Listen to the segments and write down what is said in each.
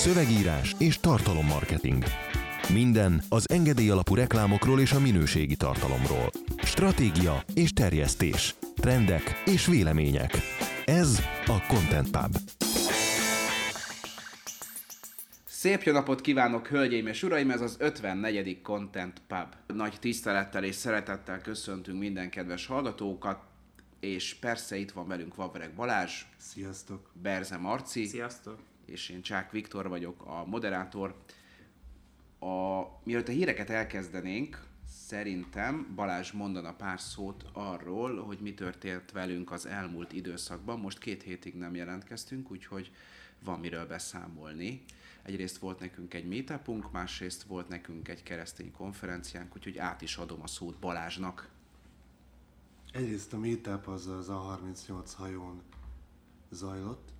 szövegírás és tartalommarketing. Minden az engedély alapú reklámokról és a minőségi tartalomról. Stratégia és terjesztés. Trendek és vélemények. Ez a Content Pub. Szép jó napot kívánok, hölgyeim és uraim! Ez az 54. Content Pub. Nagy tisztelettel és szeretettel köszöntünk minden kedves hallgatókat, és persze itt van velünk Vavreg Balázs, Sziasztok! Berze Marci, Sziasztok! És én Csák Viktor vagyok, a moderátor. A, mielőtt a híreket elkezdenénk, szerintem Balázs mondana pár szót arról, hogy mi történt velünk az elmúlt időszakban. Most két hétig nem jelentkeztünk, úgyhogy van miről beszámolni. Egyrészt volt nekünk egy meetupunk, másrészt volt nekünk egy keresztény konferenciánk, úgyhogy át is adom a szót Balázsnak. Egyrészt a meetup az az A38 hajón zajlott.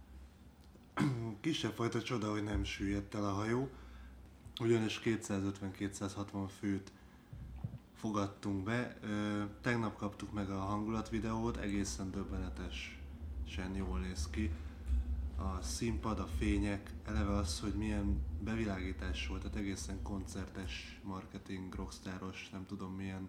Kisebb fajta csoda, hogy nem süllyedt el a hajó, ugyanis 250-260 főt fogadtunk be. Tegnap kaptuk meg a hangulatvideót, egészen döbbenetesen jól néz ki. A színpad, a fények, eleve az, hogy milyen bevilágítás volt, tehát egészen koncertes, marketing, rockstáros, nem tudom milyen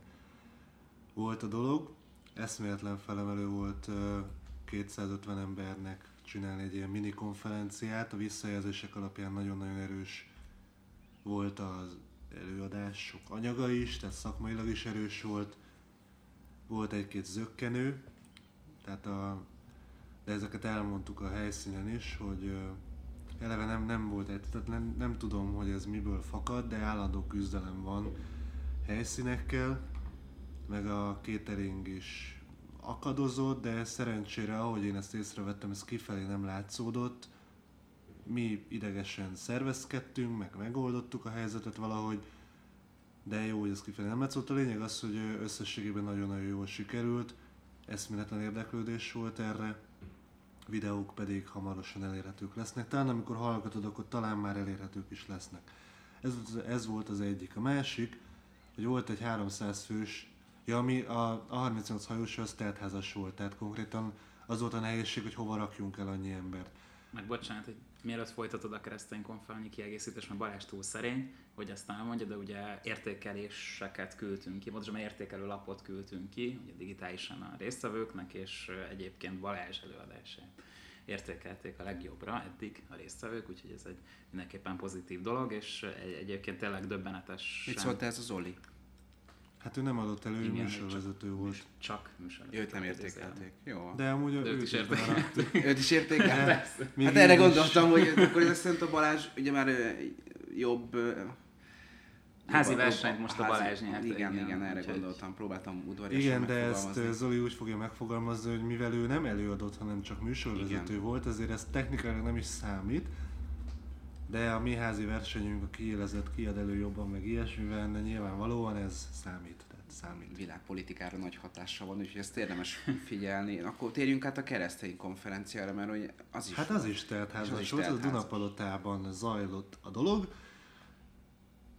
volt a dolog. Eszméletlen felemelő volt ö, 250 embernek csinálni egy ilyen mini konferenciát. A visszajelzések alapján nagyon-nagyon erős volt az előadás, sok anyaga is, tehát szakmailag is erős volt. Volt egy-két zökkenő, tehát a, de ezeket elmondtuk a helyszínen is, hogy eleve nem, nem volt egy, tehát nem, nem tudom, hogy ez miből fakad, de állandó küzdelem van helyszínekkel, meg a catering is akadozott, de szerencsére, ahogy én ezt észrevettem, ez kifelé nem látszódott. Mi idegesen szervezkedtünk, meg megoldottuk a helyzetet valahogy, de jó, hogy ez kifelé nem látszott. A lényeg az, hogy összességében nagyon-nagyon jól sikerült, eszméletlen érdeklődés volt erre, videók pedig hamarosan elérhetők lesznek. Talán amikor hallgatod, akkor talán már elérhetők is lesznek. Ez, ez volt az egyik. A másik, hogy volt egy 300 fős Ja, ami a, a 38 hajós az teltházas volt, tehát konkrétan az volt a nehézség, hogy hova rakjunk el annyi embert. Meg bocsánat, hogy mielőtt folytatod a keresztény konferálni kiegészítés, mert Balázs túl szerény, hogy ezt elmondja, de ugye értékeléseket küldtünk ki, pontosan értékelő lapot küldtünk ki, ugye digitálisan a résztvevőknek, és egyébként Balázs előadását értékelték a legjobbra eddig a résztvevők, úgyhogy ez egy mindenképpen pozitív dolog, és egy, egyébként tényleg döbbenetes. Mit szólt ez az Oli? Hát ő nem adott elő, ő Igen, műsorvezető volt. Csak műsorvezető. Őt nem értékelték. Jó. De amúgy őt őt is is értékelték. Őt is értékeltek? Még Hát én erre gondoltam, hogy akkor ez szerint a Balázs ugye már jobb... Házi versenyt most a Balázs nyerte, Igen, igen, igen, erre gondoltam, próbáltam udvariasan Igen, de ezt Zoli úgy fogja megfogalmazni, hogy mivel ő nem előadott, hanem csak műsorvezető Igen. volt, ezért ez technikailag nem is számít. De a mi házi versenyünk, a kiélezett kiad elő jobban, meg ilyesmivel, nyilvánvalóan ez számít. Tehát számít. világpolitikára nagy hatása van, úgyhogy ezt érdemes figyelni. Akkor térjünk át a keresztény konferenciára, mert hogy az is Hát az is teltházas az is volt, a teltházas. Dunapalotában zajlott a dolog,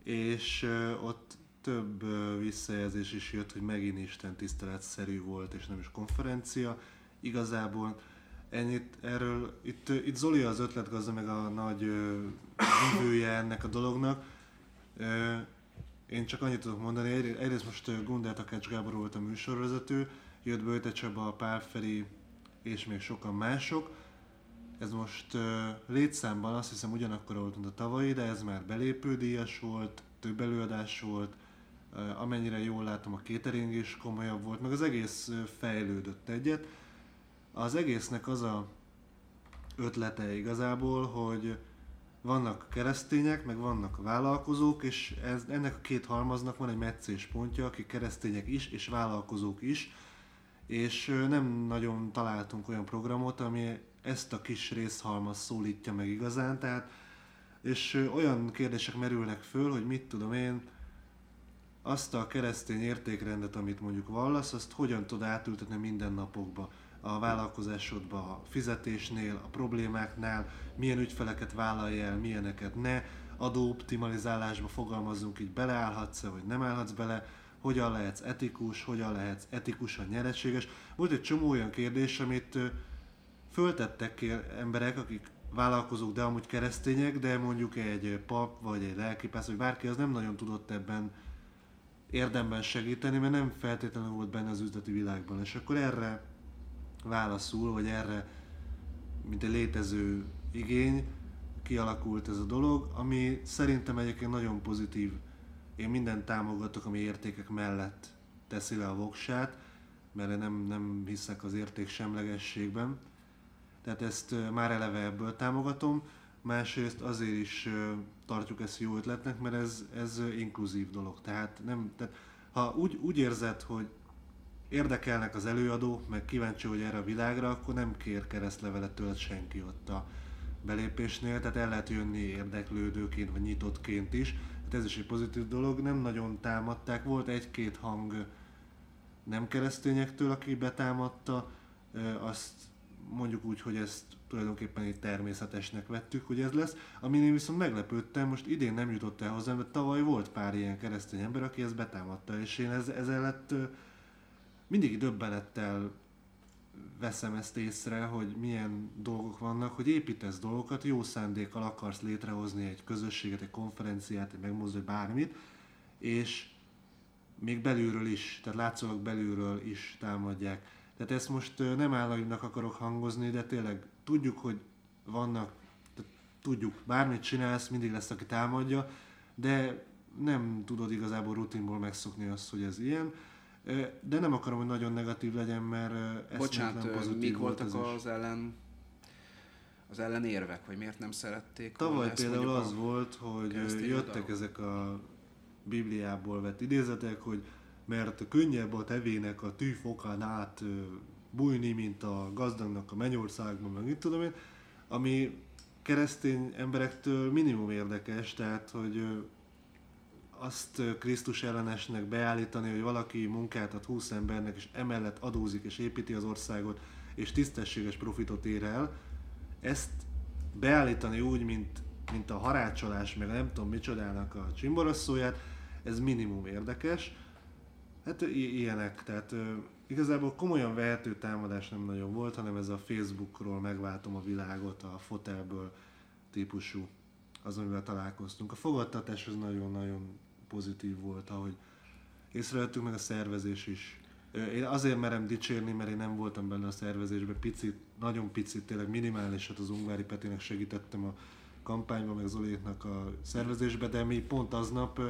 és ott több visszajelzés is jött, hogy megint Isten tiszteletszerű volt, és nem is konferencia. Igazából ennyit erről, itt, ö, itt Zoli az ötletgazda, meg a nagy ö, vívője ennek a dolognak. Ö, én csak annyit tudok mondani, Egyré- egyrészt most ö, Gundel Takács Gábor volt a műsorvezető, jött Böjte Csaba, Pál Feri és még sokan mások. Ez most uh, létszámban azt hiszem ugyanakkor volt, mint a tavalyi, de ez már belépődíjas volt, több előadás volt, uh, amennyire jól látom a catering is komolyabb volt, meg az egész fejlődött egyet. Az egésznek az a ötlete igazából, hogy vannak keresztények, meg vannak vállalkozók, és ez, ennek a két halmaznak van egy meccés pontja, akik keresztények is, és vállalkozók is, és nem nagyon találtunk olyan programot, ami ezt a kis részhalmaz szólítja meg igazán, tehát és olyan kérdések merülnek föl, hogy mit tudom én, azt a keresztény értékrendet, amit mondjuk vallasz, azt hogyan tud átültetni mindennapokba, a vállalkozásodba, a fizetésnél, a problémáknál, milyen ügyfeleket vállalj el, milyeneket ne, adóoptimalizálásba fogalmazzunk így, beleállhatsz-e, vagy nem állhatsz bele, hogyan lehetsz etikus, hogyan lehetsz etikusan nyereséges. Volt egy csomó olyan kérdés, amit föltettek emberek, akik vállalkozók, de amúgy keresztények, de mondjuk egy pap, vagy egy lelkipász, vagy bárki az nem nagyon tudott ebben érdemben segíteni, mert nem feltétlenül volt benne az üzleti világban. És akkor erre válaszul, vagy erre, mint egy létező igény, kialakult ez a dolog, ami szerintem egyébként nagyon pozitív. Én mindent támogatok, ami értékek mellett teszi le a voksát, mert nem, nem hiszek az érték semlegességben. Tehát ezt már eleve ebből támogatom. Másrészt azért is tartjuk ezt jó ötletnek, mert ez, ez inkluzív dolog. Tehát, nem, tehát ha úgy, úgy érzed, hogy érdekelnek az előadó, meg kíváncsi hogy erre a világra, akkor nem kér keresztlevelet tőled senki ott a belépésnél, tehát el lehet jönni érdeklődőként, vagy nyitottként is. Hát ez is egy pozitív dolog, nem nagyon támadták, volt egy-két hang nem keresztényektől, aki betámadta, azt mondjuk úgy, hogy ezt tulajdonképpen egy természetesnek vettük, hogy ez lesz. Amin én viszont meglepődtem, most idén nem jutott el hozzám, de tavaly volt pár ilyen keresztény ember, aki ezt betámadta, és én ez, ezzel lett mindig döbbenettel veszem ezt észre, hogy milyen dolgok vannak, hogy építesz dolgokat, jó szándékkal akarsz létrehozni egy közösséget, egy konferenciát, egy megmozdulni bármit, és még belülről is, tehát látszólag belülről is támadják. Tehát ezt most nem államinak akarok hangozni, de tényleg tudjuk, hogy vannak, tudjuk, bármit csinálsz, mindig lesz, aki támadja, de nem tudod igazából rutinból megszokni azt, hogy ez ilyen. De nem akarom, hogy nagyon negatív legyen, mert ez Bocsánat, pozitív mik volt voltak is. az ellen az ellenérvek, hogy miért nem szerették Tavaly például az a- volt, hogy jöttek oldalon? ezek a Bibliából vett idézetek, hogy mert könnyebb a tevének a tűfokán át bújni, mint a gazdagnak a mennyországban, meg mit tudom én, ami keresztény emberektől minimum érdekes, tehát hogy azt Krisztus ellenesnek beállítani, hogy valaki munkát ad 20 embernek, és emellett adózik és építi az országot, és tisztességes profitot ér el, ezt beállítani úgy, mint, mint a harácsolás, meg nem tudom micsodának a csimborosszóját, ez minimum érdekes. Hát i- ilyenek, tehát ö, igazából komolyan vehető támadás nem nagyon volt, hanem ez a Facebookról megváltom a világot, a fotelből típusú az, amivel találkoztunk. A fogadtatás az nagyon-nagyon pozitív volt, ahogy észrevettük, meg a szervezés is. Én azért merem dicsérni, mert én nem voltam benne a szervezésben, picit, nagyon picit, tényleg minimálisat az Ungvári Petinek segítettem a kampányban, meg Zoléknak a szervezésbe, de mi pont aznap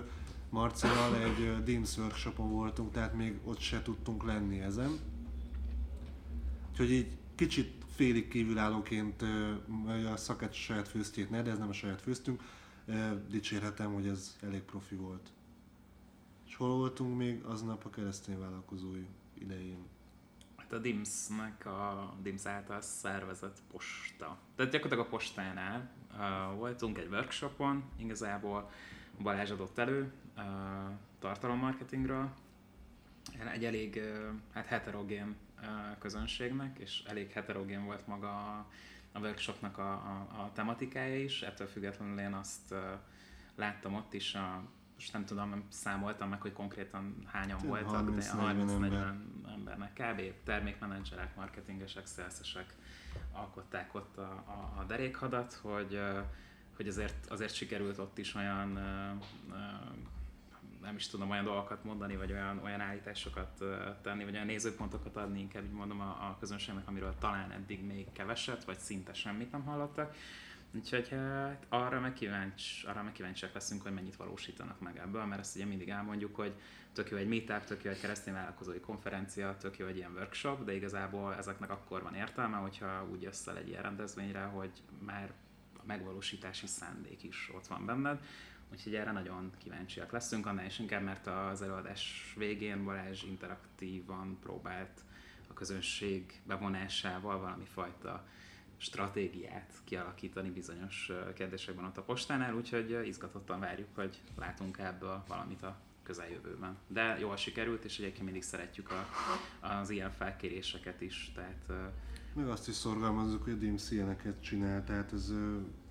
Marcival egy DIMS workshopon voltunk, tehát még ott se tudtunk lenni ezen. Úgyhogy így kicsit félig kívülállóként a szakács saját főztjét ne, de ez nem a saját főztünk, dicsérhetem, hogy ez elég profi volt. És hol voltunk még aznap a keresztény vállalkozói idején? Hát a DIMS-nek a DIMS által szervezett posta. Tehát gyakorlatilag a postánál uh, voltunk egy workshopon, igazából Balázs adott elő uh, tartalommarketingről, egy elég uh, hát heterogén uh, közönségnek, és elég heterogén volt maga a, a workshopnak a, a, a tematikája is, ettől függetlenül én azt láttam ott is a most nem tudom, nem számoltam meg, hogy konkrétan hányan Tényleg voltak, de 30-40 30-40 ember. embernek kb. termékmenedzserek, marketingesek, szélszesek alkották ott a, a, a derékhadat, hogy, hogy azért, azért sikerült ott is olyan nem is tudom olyan dolgokat mondani, vagy olyan, olyan állításokat tenni, vagy olyan nézőpontokat adni, inkább így mondom a, a közönségnek, amiről talán eddig még keveset, vagy szinte semmit nem hallottak. Úgyhogy hát arra meg, kíváncsi, arra meg kíváncsiak leszünk, hogy mennyit valósítanak meg ebből, mert ezt ugye mindig elmondjuk, hogy tök jó egy meetup, tök jó egy keresztény vállalkozói konferencia, tök jó egy ilyen workshop, de igazából ezeknek akkor van értelme, hogyha úgy jössz el egy ilyen rendezvényre, hogy már a megvalósítási szándék is ott van benned. Úgyhogy erre nagyon kíváncsiak leszünk, annál is inkább, mert az előadás végén Balázs interaktívan próbált a közönség bevonásával valami fajta stratégiát kialakítani bizonyos kérdésekben ott a postánál, úgyhogy izgatottan várjuk, hogy látunk ebből valamit a közeljövőben. De jól sikerült, és egyébként mindig szeretjük a, az ilyen felkéréseket is, tehát Meg azt is szorgalmazzuk, hogy a DIMS ilyeneket csinál, tehát ez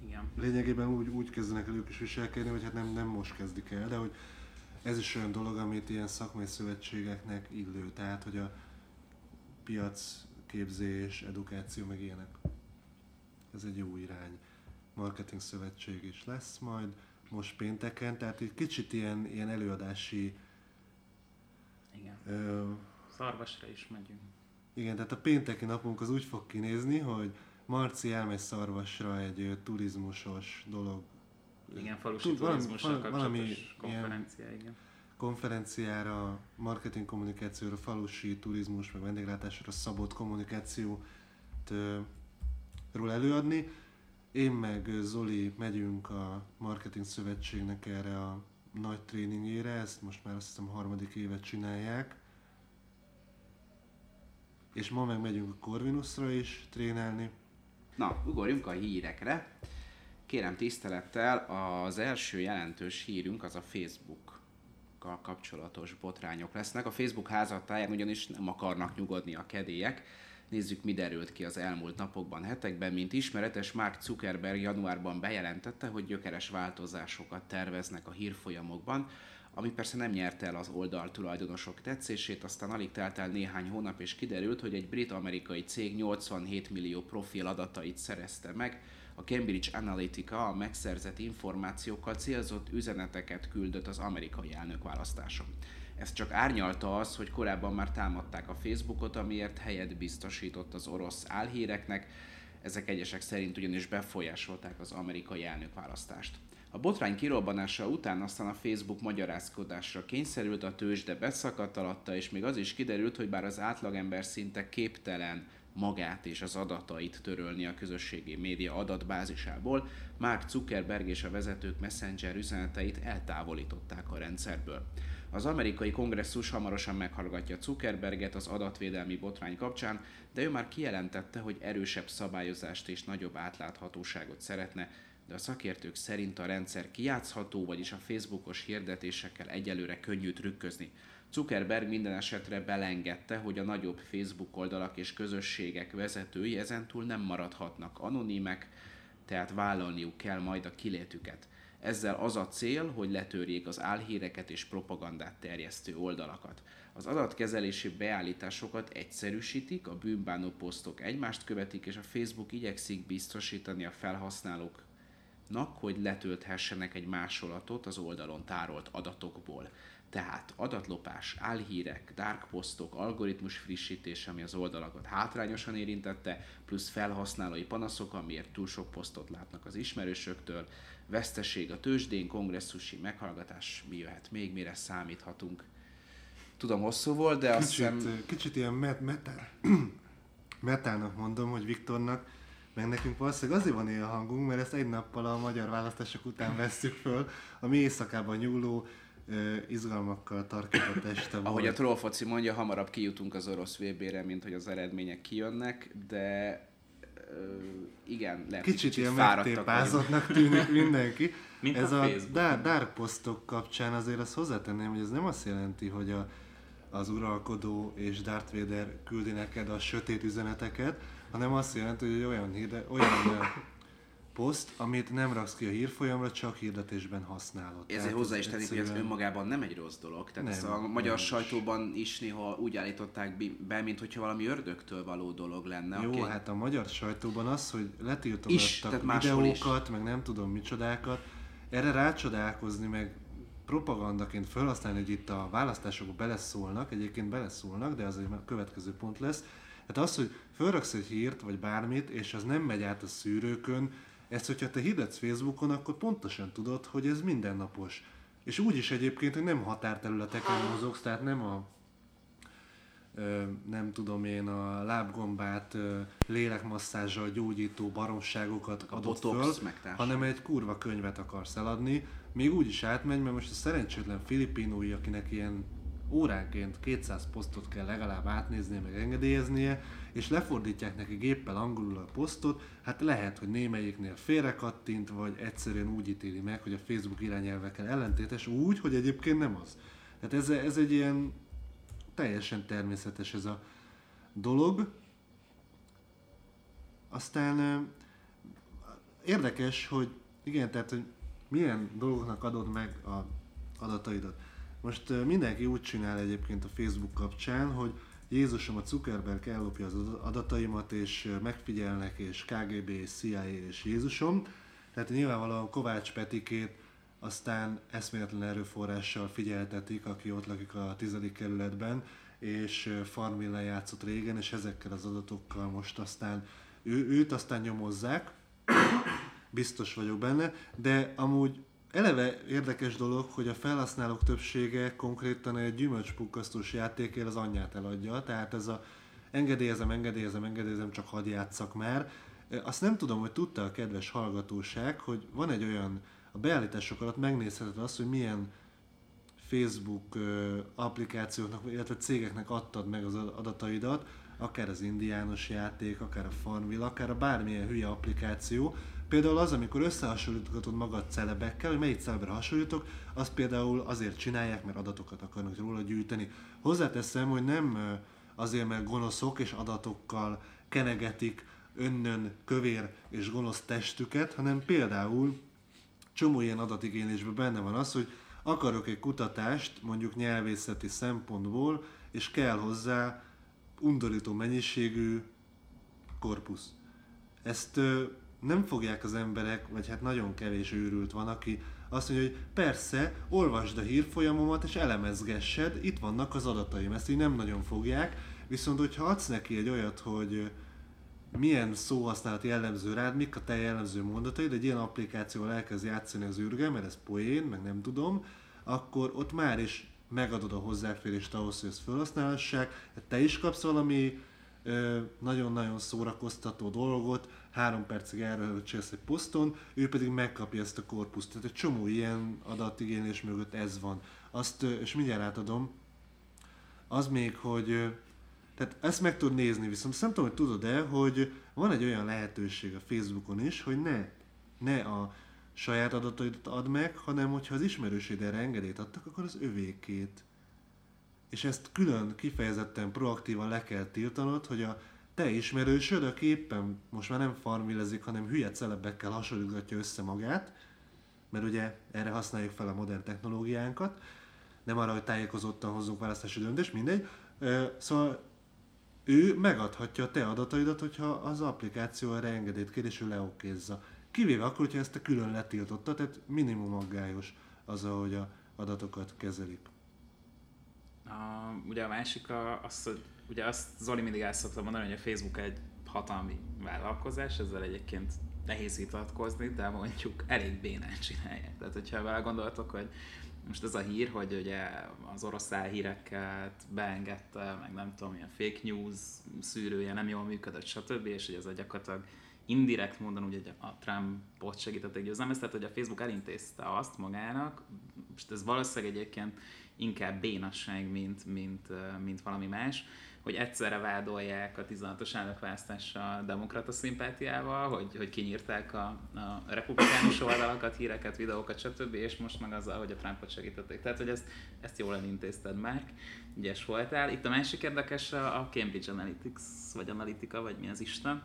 igen. lényegében úgy, úgy kezdenek el ők is viselkedni, hogy hát nem, nem most kezdik el, de hogy ez is olyan dolog, amit ilyen szakmai szövetségeknek illő, tehát hogy a piac, képzés, edukáció, meg ilyenek. ez egy jó irány. Marketing szövetség is lesz majd most pénteken, tehát egy kicsit ilyen, ilyen előadási Igen. ö, Szarvasra is megyünk. igen, tehát a pénteki napunk az úgy fog kinézni, hogy Marci elmegy Szarvasra egy turizmusos dolog Igen, falusi Tud, turizmussal valami- valami kapcsolatos konferencia, igen. konferenciára, marketing kommunikációra, falusi turizmus, meg vendéglátásra szabott kommunikációt ról előadni. Én meg Zoli megyünk a Marketing Szövetségnek erre a nagy tréningére, ezt most már azt hiszem harmadik évet csinálják. És ma meg megyünk a Corvinusra is trénelni. Na, ugorjunk a hírekre. Kérem tisztelettel, az első jelentős hírünk az a Facebook kapcsolatos botrányok lesznek. A Facebook házattáján ugyanis nem akarnak nyugodni a kedélyek. Nézzük, mi derült ki az elmúlt napokban, hetekben. Mint ismeretes, Mark Zuckerberg januárban bejelentette, hogy gyökeres változásokat terveznek a hírfolyamokban, ami persze nem nyerte el az oldal tulajdonosok tetszését, aztán alig telt el néhány hónap, és kiderült, hogy egy brit-amerikai cég 87 millió profil adatait szerezte meg, a Cambridge Analytica a megszerzett információkkal célzott üzeneteket küldött az amerikai elnökválasztáson. Ez csak árnyalta az, hogy korábban már támadták a Facebookot, amiért helyet biztosított az orosz álhíreknek, ezek egyesek szerint ugyanis befolyásolták az amerikai elnökválasztást. A botrány kirobbanása után aztán a Facebook magyarázkodásra kényszerült, a tőzsde beszakadt alatta, és még az is kiderült, hogy bár az átlagember szinte képtelen magát és az adatait törölni a közösségi média adatbázisából, Mark Zuckerberg és a vezetők Messenger üzeneteit eltávolították a rendszerből. Az amerikai kongresszus hamarosan meghallgatja Zuckerberget az adatvédelmi botrány kapcsán, de ő már kijelentette, hogy erősebb szabályozást és nagyobb átláthatóságot szeretne, de a szakértők szerint a rendszer kijátszható, vagyis a Facebookos hirdetésekkel egyelőre könnyű trükközni. Zuckerberg minden esetre belengedte, hogy a nagyobb Facebook oldalak és közösségek vezetői ezentúl nem maradhatnak anonimek, tehát vállalniuk kell majd a kilétüket. Ezzel az a cél, hogy letörjék az álhíreket és propagandát terjesztő oldalakat. Az adatkezelési beállításokat egyszerűsítik, a bűnbánó posztok egymást követik, és a Facebook igyekszik biztosítani a felhasználók hogy letölthessenek egy másolatot az oldalon tárolt adatokból. Tehát adatlopás, álhírek, dark posztok, algoritmus frissítés, ami az oldalakat hátrányosan érintette, plusz felhasználói panaszok, amiért túl sok posztot látnak az ismerősöktől, veszteség a tőzsdén, kongresszusi meghallgatás, mi jöhet még, mire számíthatunk. Tudom, hosszú volt, de azt Kicsit, hiszem... kicsit ilyen met, metának mondom, hogy Viktornak, meg nekünk valószínűleg azért van ilyen hangunk, mert ezt egy nappal a magyar választások után vesszük föl, a mi éjszakába nyúló ö, izgalmakkal tarkított este volt. Ahogy a trollfoci mondja, hamarabb kijutunk az orosz VB-re, mint hogy az eredmények kijönnek, de ö, igen, lehet, hogy Kicsit ilyen megtépázottnak tűnik mindenki. Mint ez a a Facebook. dark, dark posztok kapcsán azért azt hozzátenném, hogy ez nem azt jelenti, hogy a, az uralkodó és Darth Vader küldi neked a sötét üzeneteket, hanem azt jelenti, hogy egy olyan, hirde, olyan poszt, amit nem raksz ki a hírfolyamra, csak hirdetésben használod. Ezért Tehát hozzá is tennék, hogy ez egyszerűen- önmagában nem egy rossz dolog. Tehát Nem, ezt a nem magyar is. sajtóban is néha úgy állították be, mint hogyha valami ördögtől való dolog lenne. Jó, aki- hát a magyar sajtóban az, hogy letiltogattak máshol is. videókat, meg nem tudom micsodákat, erre rácsodálkozni, meg propagandaként felhasználni, hogy itt a választásokba beleszólnak, egyébként beleszólnak, de az egy következő pont lesz. Hát az, hogy felraksz egy hírt, vagy bármit, és az nem megy át a szűrőkön, ezt, hogyha te hirdetsz Facebookon, akkor pontosan tudod, hogy ez mindennapos. És úgy is egyébként, hogy nem határterületeken mozogsz, tehát nem a ö, nem tudom én, a lábgombát ö, lélekmasszázsal gyógyító baromságokat A adott föl, hanem egy kurva könyvet akarsz eladni, még úgy is átmegy, mert most a szerencsétlen filipinói, akinek ilyen óránként 200 posztot kell legalább átnéznie, meg engedélyeznie, és lefordítják neki géppel angolul a posztot, hát lehet, hogy némelyiknél félrekattint, vagy egyszerűen úgy ítéli meg, hogy a Facebook irányelvekkel ellentétes, úgy, hogy egyébként nem az. Tehát ez, ez egy ilyen teljesen természetes ez a dolog. Aztán érdekes, hogy igen, tehát, hogy milyen dolgoknak adod meg a adataidat. Most mindenki úgy csinál egyébként a Facebook kapcsán, hogy Jézusom, a Zuckerberg ellopja az adataimat, és megfigyelnek, és KGB, és CIA, és Jézusom. Tehát nyilvánvalóan Kovács Petikét aztán eszméletlen erőforrással figyeltetik, aki ott lakik a tizedik kerületben, és Farmilla játszott régen, és ezekkel az adatokkal most aztán ő, őt aztán nyomozzák, biztos vagyok benne, de amúgy eleve érdekes dolog, hogy a felhasználók többsége konkrétan egy gyümölcspukkasztós játékért az anyját eladja, tehát ez a engedélyezem, engedélyezem, engedélyezem, csak hadd játszak már. Azt nem tudom, hogy tudta a kedves hallgatóság, hogy van egy olyan, a beállítások alatt megnézheted azt, hogy milyen Facebook applikációknak, illetve cégeknek adtad meg az adataidat, akár az indiános játék, akár a Farmville, akár a bármilyen hülye applikáció. Például az, amikor összehasonlítgatod magad celebekkel, hogy melyik celebre hasonlítok, azt például azért csinálják, mert adatokat akarnak róla gyűjteni. Hozzáteszem, hogy nem azért, mert gonoszok és adatokkal kenegetik önnön kövér és gonosz testüket, hanem például csomó ilyen adatigénylésben benne van az, hogy akarok egy kutatást, mondjuk nyelvészeti szempontból, és kell hozzá undorító mennyiségű korpusz. Ezt nem fogják az emberek, vagy hát nagyon kevés őrült van, aki azt mondja, hogy persze, olvasd a hírfolyamomat és elemezgessed, itt vannak az adataim. Ezt így nem nagyon fogják, viszont hogyha adsz neki egy olyat, hogy milyen szóhasználat jellemző rád, mik a te jellemző mondataid, egy ilyen applikációval elkezd játszani az űrge, mert ez poén, meg nem tudom, akkor ott már is megadod a hozzáférést ahhoz, hogy ezt felhasználhassák. Te is kapsz valami nagyon-nagyon szórakoztató dolgot, három percig elröhögcsélsz egy poszton, ő pedig megkapja ezt a korpuszt. Tehát egy csomó ilyen adatigénylés mögött ez van. Azt, és mindjárt átadom, az még, hogy tehát ezt meg tud nézni, viszont nem tudom, hogy tudod-e, hogy van egy olyan lehetőség a Facebookon is, hogy ne, ne a saját adataidat ad meg, hanem hogyha az ismerőség erre engedélyt adtak, akkor az övékét. És ezt külön, kifejezetten proaktívan le kell tiltanod, hogy a te ismerősöd, aki éppen most már nem farmilezik, hanem hülye celebekkel hasonlítgatja össze magát, mert ugye erre használjuk fel a modern technológiánkat, nem arra, hogy tájékozottan hozzunk választási döntést, mindegy. Szóval ő megadhatja a te adataidat, hogyha az applikáció erre engedélyt kér, és ő leokézza. Kivéve akkor, hogyha ezt a külön letiltotta, tehát minimum aggályos az, ahogy a adatokat kezelik. A, ugye a másik a, az, hogy ugye azt Zoli mindig el szokta mondani, hogy a Facebook egy hatalmi vállalkozás, ezzel egyébként nehéz vitatkozni, de mondjuk elég bénán csinálják. Tehát, hogyha vele gondoltok, hogy most ez a hír, hogy ugye az orosz híreket beengedte, meg nem tudom, ilyen fake news szűrője nem jól működött, stb. És hogy ez a gyakorlatilag indirekt módon ugye a Trumpot segítették győzelmezni, tehát hogy a Facebook elintézte azt magának, most ez valószínűleg egyébként inkább bénasság, mint, mint, mint valami más, hogy egyszerre vádolják a 16-os elnökválasztással demokrata szimpátiával, hogy, hogy kinyírták a, a republikánus oldalakat, híreket, videókat, stb. és most meg azzal, hogy a Trumpot segítették. Tehát, hogy ezt, ezt jól elintézted már, ügyes voltál. Itt a másik érdekes a Cambridge Analytics, vagy Analytica, vagy mi az Isten,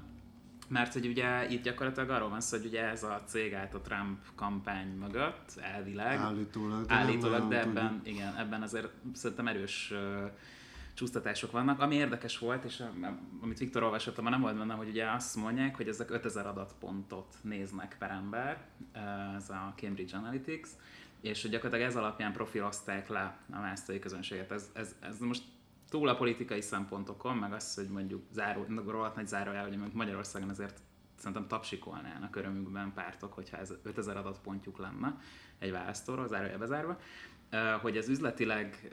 mert hogy ugye itt gyakorlatilag arról van szó, hogy ugye ez a cég állt a Trump kampány mögött, elvileg. Állítólag. De állítólag, de ebben, igen, ebben azért szerintem erős uh, csúsztatások vannak. Ami érdekes volt, és amit Viktor olvasott, nem volt benne, hogy ugye azt mondják, hogy ezek 5000 adatpontot néznek per ember, ez a Cambridge Analytics, és gyakorlatilag ez alapján profilozták le a választói közönséget. Ez, ez, ez most túl a politikai szempontokon, meg az, hogy mondjuk záró, rohadt nagy zárójel, hogy Magyarországon azért szerintem tapsikolnának örömükben pártok, hogyha ez 5000 adatpontjuk lenne egy választóról, zárójel bezárva. Hogy ez üzletileg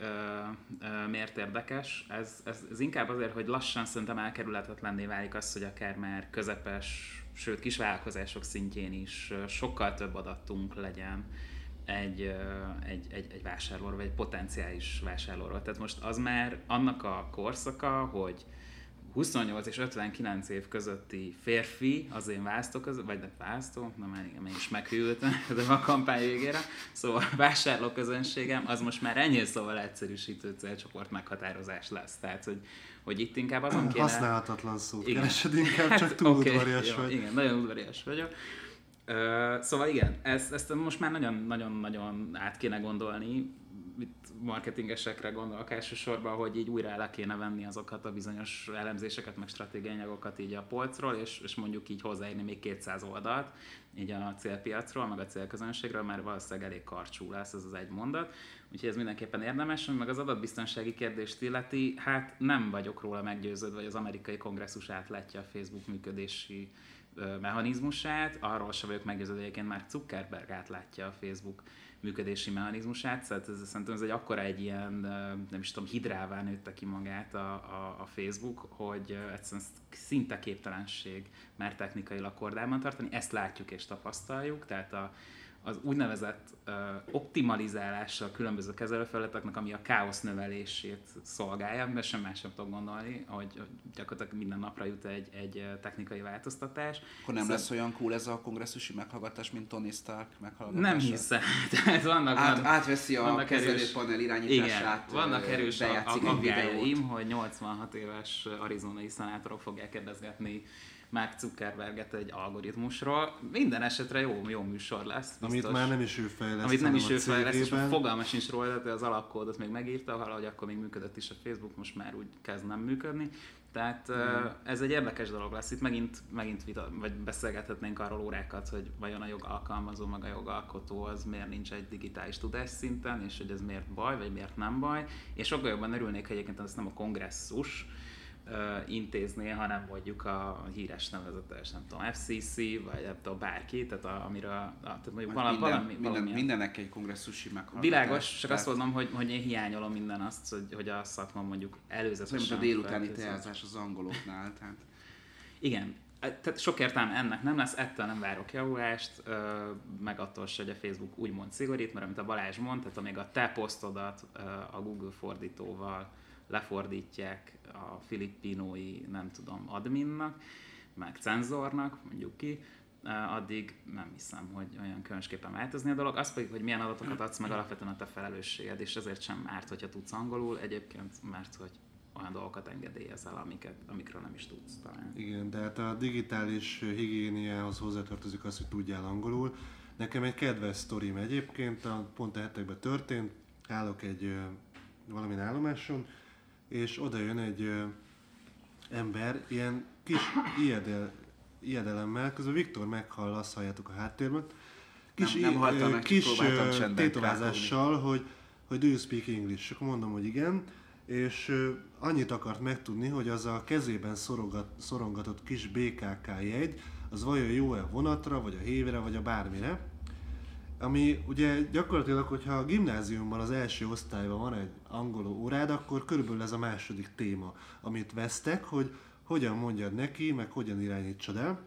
miért érdekes, ez, ez, ez inkább azért, hogy lassan szerintem elkerülhetetlenné válik az, hogy akár már közepes, sőt kisvállalkozások szintjén is sokkal több adatunk legyen egy, egy, egy, egy vásárlóról, vagy egy potenciális vásárlóról. Tehát most az már annak a korszaka, hogy 28 és 59 év közötti férfi az én választó vagy de választó, na már igen, én is meghűltem a kampány végére, szóval a vásárló közönségem az most már ennyi szóval egyszerűsítő célcsoport meghatározás lesz. Tehát, hogy, hogy itt inkább azon kéne... Használhatatlan szó. igen. keresed, inkább hát, csak túl okay, udvarias jó, vagy. Igen, nagyon udvarias vagyok. Szóval igen, ezt, ezt most már nagyon-nagyon-nagyon át kéne gondolni. itt marketingesekre gondolok elsősorban, hogy így újra le kéne venni azokat a bizonyos elemzéseket, meg stratégiai anyagokat így a polcról, és, és mondjuk így hozzáírni még 200 oldalt, így a célpiacról, meg a célközönségről, mert valószínűleg elég karcsú lesz ez az egy mondat. Úgyhogy ez mindenképpen érdemes, meg az adatbiztonsági kérdést illeti, hát nem vagyok róla meggyőződve, hogy az amerikai kongresszus átlátja a Facebook működési mechanizmusát, arról sem vagyok meggyőződve, egyébként már Zuckerberg átlátja a Facebook működési mechanizmusát, szóval ez, szerintem ez egy akkora egy ilyen, nem is tudom, hidrává nőtte ki magát a, a, a Facebook, hogy egyszerűen szinte képtelenség már technikailag kordában tartani, ezt látjuk és tapasztaljuk, tehát a, az úgynevezett uh, optimalizálása a különböző kezelőfelületeknek, ami a káosz növelését szolgálja, mert sem más sem tudok gondolni, hogy gyakorlatilag minden napra jut egy, egy technikai változtatás. Akkor nem szóval... lesz olyan cool ez a kongresszusi meghallgatás, mint Tony Stark meghallgatása? Nem hiszem. Tehát vannak, Át, van, átveszi a vannak kezelőpanel irányítását. Igen, vannak erős aggájaim, hogy 86 éves arizonai szenátorok fogják kérdezgetni Mark Zuckerberget egy algoritmusról. Minden esetre jó, jó műsor lesz. Biztos. Amit már nem is ő fejleszt, Amit nem is ő fejleszt, és fogalmas sincs róla, de az alapkódot még megírta, valahogy akkor még működött is a Facebook, most már úgy kezd nem működni. Tehát mm. ez egy érdekes dolog lesz. Itt megint, megint vita, vagy beszélgethetnénk arról órákat, hogy vajon a jogalkalmazó, meg a jogalkotó az miért nincs egy digitális tudás szinten, és hogy ez miért baj, vagy miért nem baj. És sokkal jobban örülnék, hogy egyébként ez nem a kongresszus, intézné, hanem mondjuk a híres nevezetes, nem tudom, FCC, vagy nem tudom, bárki, tehát a, amire, a, tehát mondjuk valami, minden, valami, minden, mindennek egy kongresszusi meghallgatás. Világos, csak tehát... azt mondom, hogy, hogy én hiányolom minden azt, hogy, hogy a szakma mondjuk előzetesen... Mint a délutáni teázás az angoloknál, tehát... Igen, tehát sok értelme ennek nem lesz, ettől nem várok javulást, meg attól hogy a Facebook úgymond szigorít, mert amit a Balázs mond, tehát amíg a te posztodat a Google fordítóval lefordítják a filippinói, nem tudom, adminnak, meg cenzornak, mondjuk ki, eh, addig nem hiszem, hogy olyan különösképpen változni a dolog. Az pedig, hogy milyen adatokat adsz meg, alapvetően a te felelősséged, és ezért sem árt, hogyha tudsz angolul, egyébként, mert hogy olyan dolgokat engedélyezel, amiket, amikről nem is tudsz talán. Igen, de hát a digitális higiéniához hozzátartozik az, hogy tudjál angolul. Nekem egy kedves sztorim egyébként, a, pont a hetekben történt, állok egy valamin állomáson, és oda jön egy ö, ember, ilyen kis ijedel, ijedelemmel, közben Viktor meghall, azt halljátok a háttérben, kis, nem, nem meg, kis tétovázással, hogy, hogy do you speak English? Akkor mondom, hogy igen, és annyit akart megtudni, hogy az a kezében szorogat, szorongatott kis BKK jegy, az vajon jó-e vonatra, vagy a hévre, vagy a bármire, ami ugye gyakorlatilag, hogyha a gimnáziumban az első osztályban van egy angoló órád, akkor körülbelül ez a második téma, amit vesztek, hogy hogyan mondjad neki, meg hogyan irányítsad el.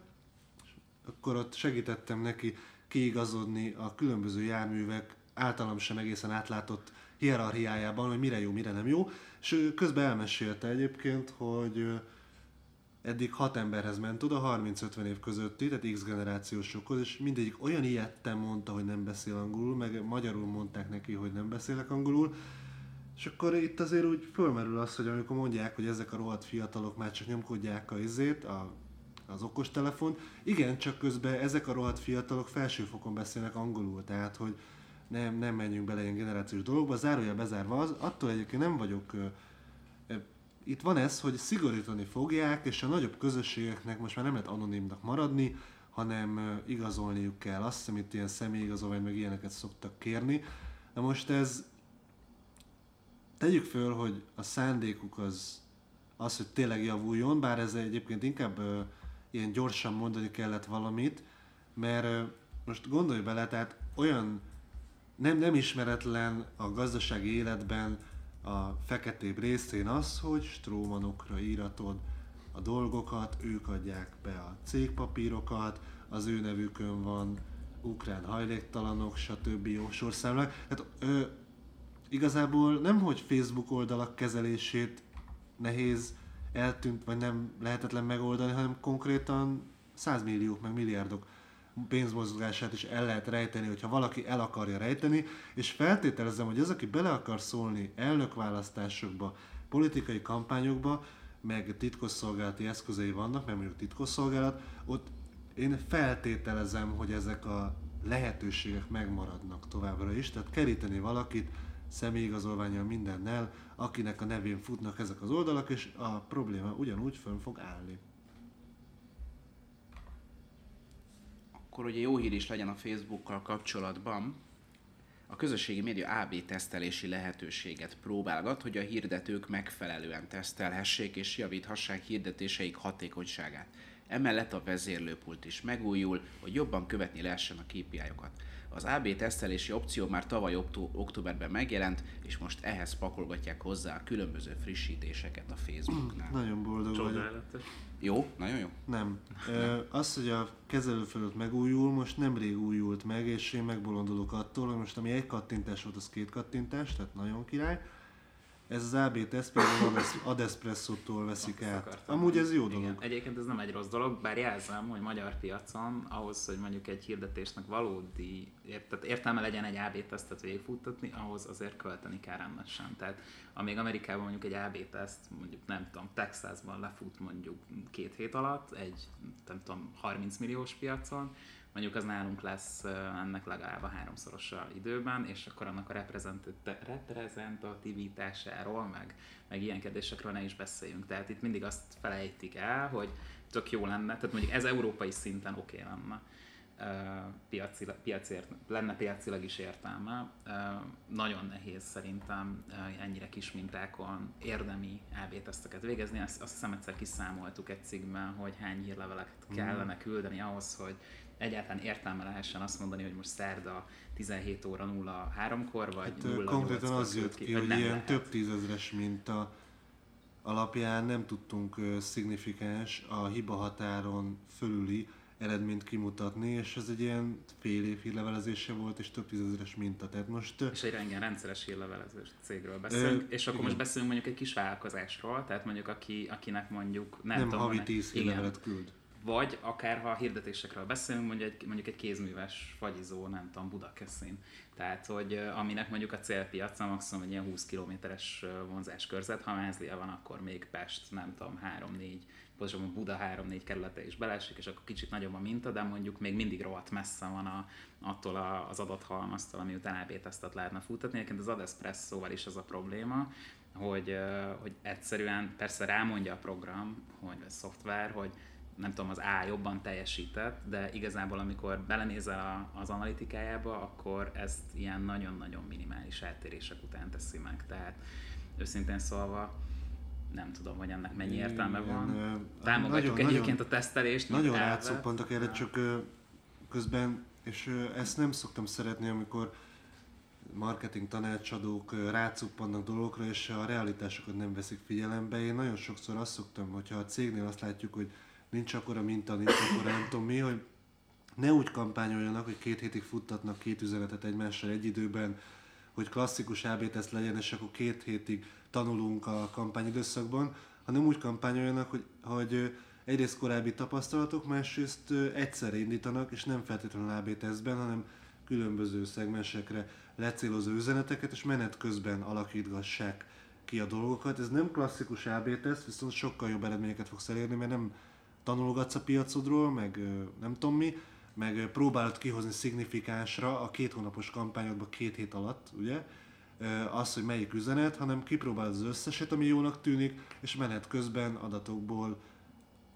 Akkor ott segítettem neki kiigazodni a különböző járművek általam sem egészen átlátott hierarchiájában, hogy mire jó, mire nem jó. És közben elmesélte egyébként, hogy eddig hat emberhez ment oda, 30-50 év közötti, tehát X generációsokhoz, és mindegyik olyan ilyetten mondta, hogy nem beszél angolul, meg magyarul mondták neki, hogy nem beszélek angolul, és akkor itt azért úgy fölmerül az, hogy amikor mondják, hogy ezek a rohadt fiatalok már csak nyomkodják a izét, a, az okostelefon, igen, csak közben ezek a rohadt fiatalok felsőfokon beszélnek angolul, tehát hogy nem, nem menjünk bele ilyen generációs dolgokba, zárója bezárva az, attól egyébként nem vagyok itt van ez, hogy szigorítani fogják, és a nagyobb közösségeknek most már nem lehet anonimnak maradni, hanem igazolniuk kell. Azt itt ilyen személyigazolvány, meg ilyeneket szoktak kérni. Na most ez, tegyük föl, hogy a szándékuk az, az, hogy tényleg javuljon, bár ez egyébként inkább uh, ilyen gyorsan mondani kellett valamit, mert uh, most gondolj bele, tehát olyan nem, nem ismeretlen a gazdasági életben a feketébb részén az, hogy strómanokra íratod a dolgokat, ők adják be a cégpapírokat, az ő nevükön van ukrán hajléktalanok, stb. sorszámlák. Tehát ö, igazából nem, hogy Facebook oldalak kezelését nehéz, eltűnt, vagy nem lehetetlen megoldani, hanem konkrétan százmilliók, meg milliárdok pénzmozgását is el lehet rejteni, hogyha valaki el akarja rejteni, és feltételezem, hogy az, aki bele akar szólni elnökválasztásokba, politikai kampányokba, meg titkosszolgálati eszközei vannak, mert mondjuk titkosszolgálat, ott én feltételezem, hogy ezek a lehetőségek megmaradnak továbbra is, tehát keríteni valakit személyigazolványal, mindennel, akinek a nevén futnak ezek az oldalak, és a probléma ugyanúgy fönn fog állni. Akkor ugye jó hír is legyen a Facebookkal kapcsolatban. A közösségi média AB tesztelési lehetőséget próbálgat, hogy a hirdetők megfelelően tesztelhessék és javíthassák hirdetéseik hatékonyságát. Emellett a vezérlőpult is megújul, hogy jobban követni lehessen a KPI-okat. Az AB tesztelési opció már tavaly októ- októberben megjelent, és most ehhez pakolgatják hozzá a különböző frissítéseket a Facebooknál. Nagyon boldog vagyok. Csodálatos. Jó? Nagyon jó? Nem. Ö, az, hogy a kezelőfelület megújul, most nemrég újult meg, és én megbolondulok attól, hogy most ami egy kattintás volt, az két kattintás, tehát nagyon király. Ez az AB teszt például Ades- Adespresso-tól veszik Azt át. Amúgy ez jó dolog. Igen. Egyébként ez nem egy rossz dolog, bár jelzem, hogy magyar piacon ahhoz, hogy mondjuk egy hirdetésnek valódi tehát értelme legyen egy AB tesztet végigfuttatni, ahhoz azért költeni kell rendesen. Tehát amíg Amerikában mondjuk egy AB teszt, mondjuk nem tudom, Texasban lefut mondjuk két hét alatt, egy nem tudom, 30 milliós piacon, mondjuk az nálunk lesz ennek legalább a háromszorosa időben, és akkor annak a reprezent- reprezentativitásáról, meg, meg ilyen kérdésekről ne is beszéljünk. Tehát itt mindig azt felejtik el, hogy tök jó lenne, tehát mondjuk ez európai szinten oké okay lenne, piaci, piacért, lenne piacilag is értelme. Nagyon nehéz szerintem ennyire kis mintákon érdemi AB teszteket végezni. Azt, azt hiszem egyszer kiszámoltuk egy cikkben, hogy hány hírlevelet kellene küldeni ahhoz, hogy egyáltalán értelme lehessen azt mondani, hogy most szerda 17 óra 03-kor, vagy Hát, ö, 08 konkrétan az jött ki, vagy hogy ilyen lehet. több tízezres minta alapján nem tudtunk ö, szignifikáns a hiba határon fölüli eredményt kimutatni, és ez egy ilyen fél év hírlevelezése volt, és több tízezres minta. Tehát most És egy rengen rendszeres hírlevelezős cégről beszélünk, Ö, és akkor igen. most beszélünk mondjuk egy kis vállalkozásról, tehát mondjuk aki, akinek mondjuk nem, nem tudom, havi tíz hírlevelet küld. Vagy akár ha a hirdetésekről beszélünk, mondjuk egy, mondjuk egy kézműves fagyizó, nem tudom, Budakeszin. Tehát, hogy aminek mondjuk a célpiaca maximum egy ilyen 20 kilométeres ö, vonzáskörzet, ha Mázlia van, akkor még Pest, nem tudom, 3-4, pontosabban Buda 3-4 kerülete is beleesik, és akkor kicsit nagyobb a minta, de mondjuk még mindig rohadt messze van a, attól a, az adathalmaztól, ami után AB tesztet lehetne futtatni. Egyébként az Adespresso-val is az a probléma, hogy, hogy egyszerűen persze rámondja a program, hogy a szoftver, hogy nem tudom, az A jobban teljesített, de igazából amikor belenézel a, az analitikájába, akkor ezt ilyen nagyon-nagyon minimális eltérések után teszi meg. Tehát őszintén szólva nem tudom, hogy ennek mennyi értelme Igen, van. Támogatjuk nagyon- egyébként nagyon- a tesztelést, Nagyon rátszoppantak erre, csak közben, és ezt nem szoktam szeretni, amikor marketing tanácsadók rácuppannak dolgokra, és a realitásokat nem veszik figyelembe. Én nagyon sokszor azt szoktam, hogyha a cégnél azt látjuk, hogy nincs akkora minta, nincs akkora nem tudom mi, hogy ne úgy kampányoljanak, hogy két hétig futtatnak két üzenetet egymással egy időben, hogy klasszikus AB teszt legyen, és akkor két hétig tanulunk a kampányidőszakban, hanem úgy kampányoljanak, hogy, hogy egyrészt korábbi tapasztalatok, másrészt ö, egyszerre indítanak, és nem feltétlenül AB tesztben, hanem különböző szegmensekre lecélozó üzeneteket, és menet közben alakítgassák ki a dolgokat. Ez nem klasszikus AB viszont sokkal jobb eredményeket fogsz elérni, mert nem tanulgatsz a piacodról, meg nem tudom mi, meg próbálod kihozni szignifikánsra a két hónapos kampányodba két hét alatt, ugye, az, hogy melyik üzenet, hanem kipróbálod az összeset, ami jónak tűnik, és menet közben adatokból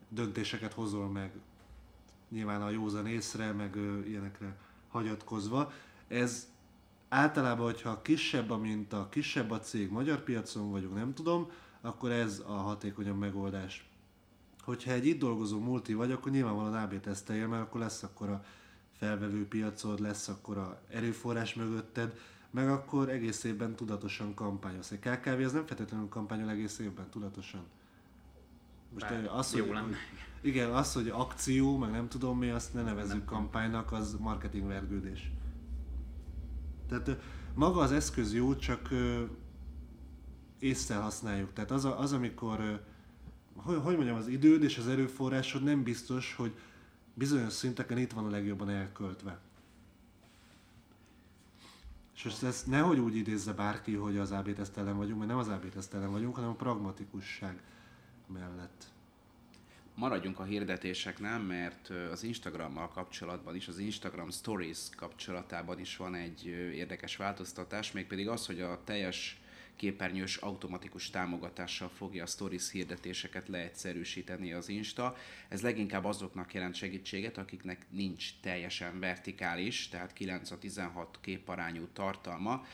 döntéseket hozol meg. Nyilván a józan észre, meg ilyenekre hagyatkozva. Ez általában, hogyha kisebb a minta, kisebb a cég, magyar piacon vagyunk, nem tudom, akkor ez a hatékonyabb megoldás. Hogyha egy itt dolgozó multi vagy, akkor nyilvánvalóan AB teszteljél, mert akkor lesz akkor a felvevő piacod, lesz akkor a erőforrás mögötted, meg akkor egész évben tudatosan kampányolsz. Egy KKV az nem feltétlenül kampányol egész évben tudatosan. Most Bár eh, az, jó hogy, lenne. igen, az, hogy akció, meg nem tudom mi, azt ne nevezzük kampánynak, az marketingvergődés. Tehát ö, maga az eszköz jó, csak ö, észre használjuk. Tehát az, a, az amikor, hogy, hogy mondjam, az időd és az erőforrásod nem biztos, hogy bizonyos szinteken itt van a legjobban elköltve. És ezt, ezt nehogy úgy idézze bárki, hogy az AB teszt ellen vagyunk, mert nem az AB teszt ellen vagyunk, hanem a pragmatikusság mellett. maradjunk a hirdetéseknél, mert az Instagrammal kapcsolatban is, az Instagram Stories kapcsolatában is van egy érdekes változtatás, mégpedig az, hogy a teljes képernyős automatikus támogatással fogja a stories hirdetéseket leegyszerűsíteni az Insta. Ez leginkább azoknak jelent segítséget, akiknek nincs teljesen vertikális, tehát 9 a 16 képarányú tartalma,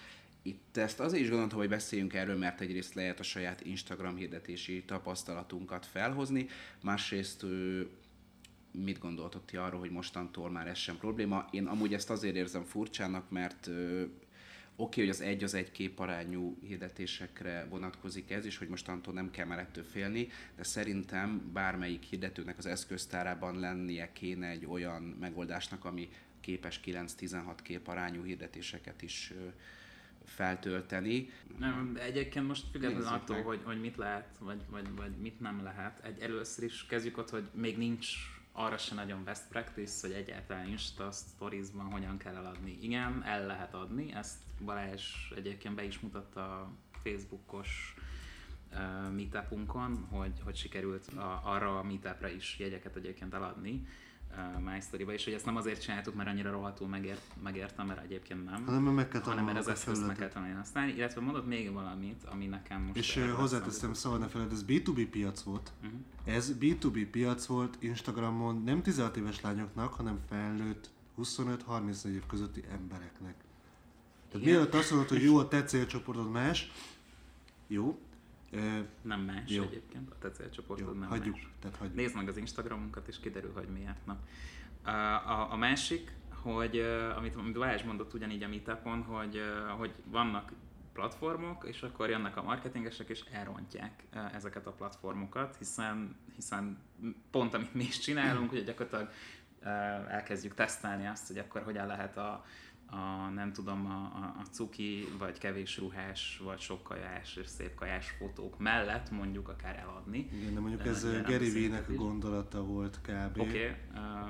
itt ezt azért is gondoltam, hogy beszéljünk erről, mert egyrészt lehet a saját Instagram hirdetési tapasztalatunkat felhozni, másrészt mit gondoltott ti arról, hogy mostantól már ez sem probléma. Én amúgy ezt azért érzem furcsának, mert oké, okay, hogy az egy az egy képarányú hirdetésekre vonatkozik ez, és hogy mostantól nem kell már ettől félni, de szerintem bármelyik hirdetőnek az eszköztárában lennie kéne egy olyan megoldásnak, ami képes 9-16 képarányú hirdetéseket is feltölteni. Nem, egyébként most függetlenül attól, hogy, hogy mit lehet, vagy, vagy, vagy mit nem lehet, egy először is kezdjük ott, hogy még nincs arra se nagyon best practice, hogy egyáltalán Insta Stories-ban hogyan kell eladni. Igen, el lehet adni, ezt Balázs egyébként be is mutatta a Facebookos uh, meetupunkon, hogy, hogy sikerült a, arra a meetupra is jegyeket egyébként eladni My Story-ba, és hogy ezt nem azért csináltuk, mert annyira rohadtul megért, megértem, mert egyébként nem, hanem, meg kell hanem mert az eszközt meg kell tanulni használni, illetve mondott még valamit, ami nekem most... És hozzáteszem, szóval ne feled, ez B2B piac volt. Uh-huh. Ez B2B piac volt Instagramon nem 16 éves lányoknak, hanem felnőtt 25-34 év közötti embereknek. Tehát mielőtt azt mondod, hogy jó, a te célcsoportod más, jó, nem más jó. egyébként, a célcsoportod nem hagyjuk, más. Tehát hagyjuk. Nézd meg az Instagramunkat, és kiderül, hogy miért. Na. A, a, a másik, hogy amit, amit Balázs mondott ugyanígy a meetupon, hogy, hogy vannak platformok, és akkor jönnek a marketingesek, és elrontják ezeket a platformokat, hiszen, hiszen pont amit mi is csinálunk, hogy gyakorlatilag elkezdjük tesztelni azt, hogy akkor hogyan lehet a, a nem tudom, a, a, a cuki, vagy kevés ruhás, vagy sok kajás és szép kajás fotók mellett mondjuk akár eladni. Igen, de mondjuk ez Gary Vee-nek a gondolata volt kb. Oké, okay, uh,